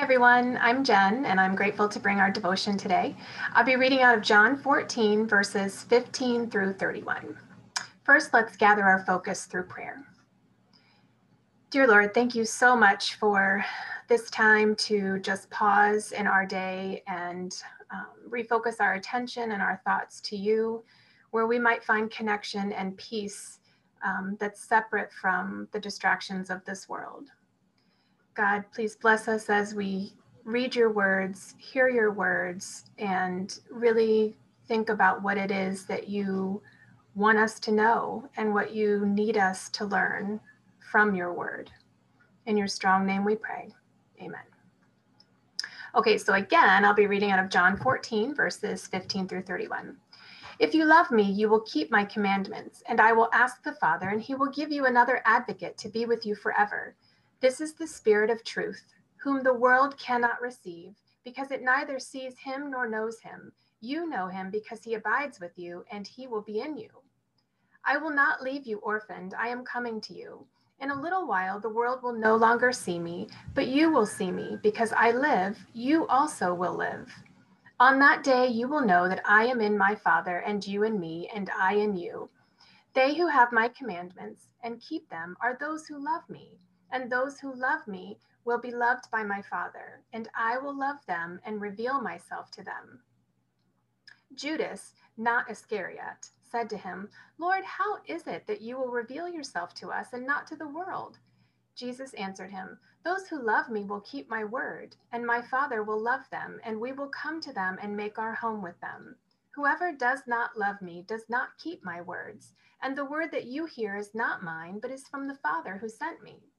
Everyone, I'm Jen and I'm grateful to bring our devotion today. I'll be reading out of John 14 verses 15 through 31. First, let's gather our focus through prayer. Dear Lord, thank you so much for this time to just pause in our day and um, refocus our attention and our thoughts to you, where we might find connection and peace um, that's separate from the distractions of this world. God, please bless us as we read your words, hear your words, and really think about what it is that you want us to know and what you need us to learn from your word. In your strong name we pray. Amen. Okay, so again, I'll be reading out of John 14, verses 15 through 31. If you love me, you will keep my commandments, and I will ask the Father, and he will give you another advocate to be with you forever this is the Spirit of truth, whom the world cannot receive, because it neither sees him nor knows him. You know him because he abides with you, and he will be in you. I will not leave you orphaned. I am coming to you. In a little while, the world will no longer see me, but you will see me. Because I live, you also will live. On that day, you will know that I am in my Father, and you in me, and I in you. They who have my commandments and keep them are those who love me and those who love me will be loved by my Father, and I will love them and reveal myself to them. Judas, not Iscariot, said to him, Lord, how is it that you will reveal yourself to us and not to the world? Jesus answered him, Those who love me will keep my word, and my Father will love them, and we will come to them and make our home with them. Whoever does not love me does not keep my words, and the word that you hear is not mine, but is from the Father who sent me.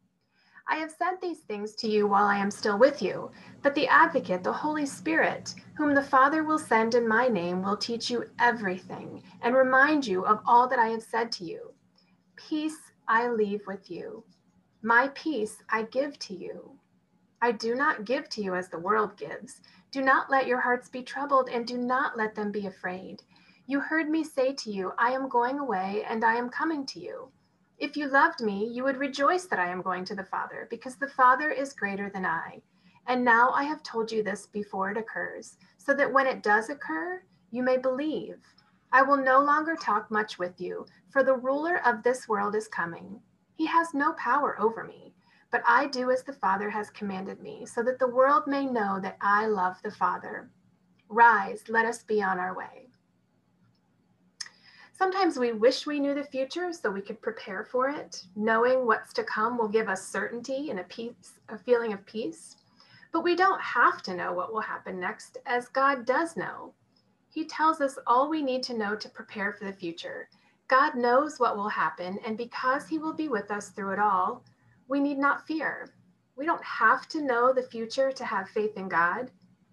I have said these things to you while I am still with you, but the advocate, the Holy Spirit, whom the Father will send in my name, will teach you everything and remind you of all that I have said to you. Peace I leave with you, my peace I give to you. I do not give to you as the world gives. Do not let your hearts be troubled, and do not let them be afraid. You heard me say to you, I am going away, and I am coming to you. If you loved me, you would rejoice that I am going to the Father, because the Father is greater than I. And now I have told you this before it occurs, so that when it does occur, you may believe. I will no longer talk much with you, for the ruler of this world is coming. He has no power over me, but I do as the Father has commanded me, so that the world may know that I love the Father. Rise, let us be on our way. Sometimes we wish we knew the future so we could prepare for it. Knowing what's to come will give us certainty and a peace, a feeling of peace. But we don't have to know what will happen next, as God does know. He tells us all we need to know to prepare for the future. God knows what will happen, and because He will be with us through it all, we need not fear. We don't have to know the future to have faith in God.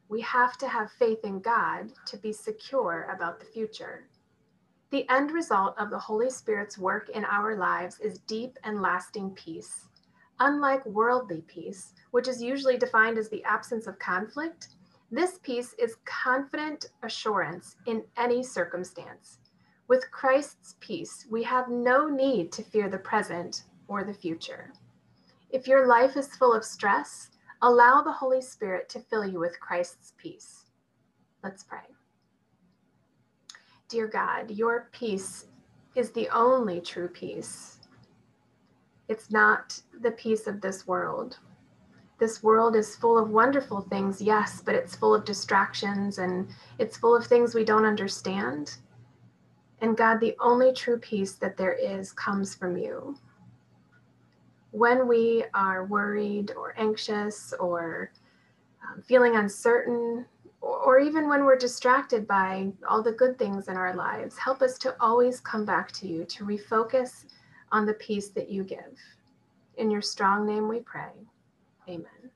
We have to have faith in God to be secure about the future. The end result of the Holy Spirit's work in our lives is deep and lasting peace. Unlike worldly peace, which is usually defined as the absence of conflict, this peace is confident assurance in any circumstance. With Christ's peace, we have no need to fear the present or the future. If your life is full of stress, allow the Holy Spirit to fill you with Christ's peace. Let's pray. Dear God, your peace is the only true peace. It's not the peace of this world. This world is full of wonderful things, yes, but it's full of distractions and it's full of things we don't understand. And God, the only true peace that there is comes from you. When we are worried or anxious or um, feeling uncertain, or even when we're distracted by all the good things in our lives, help us to always come back to you, to refocus on the peace that you give. In your strong name we pray. Amen.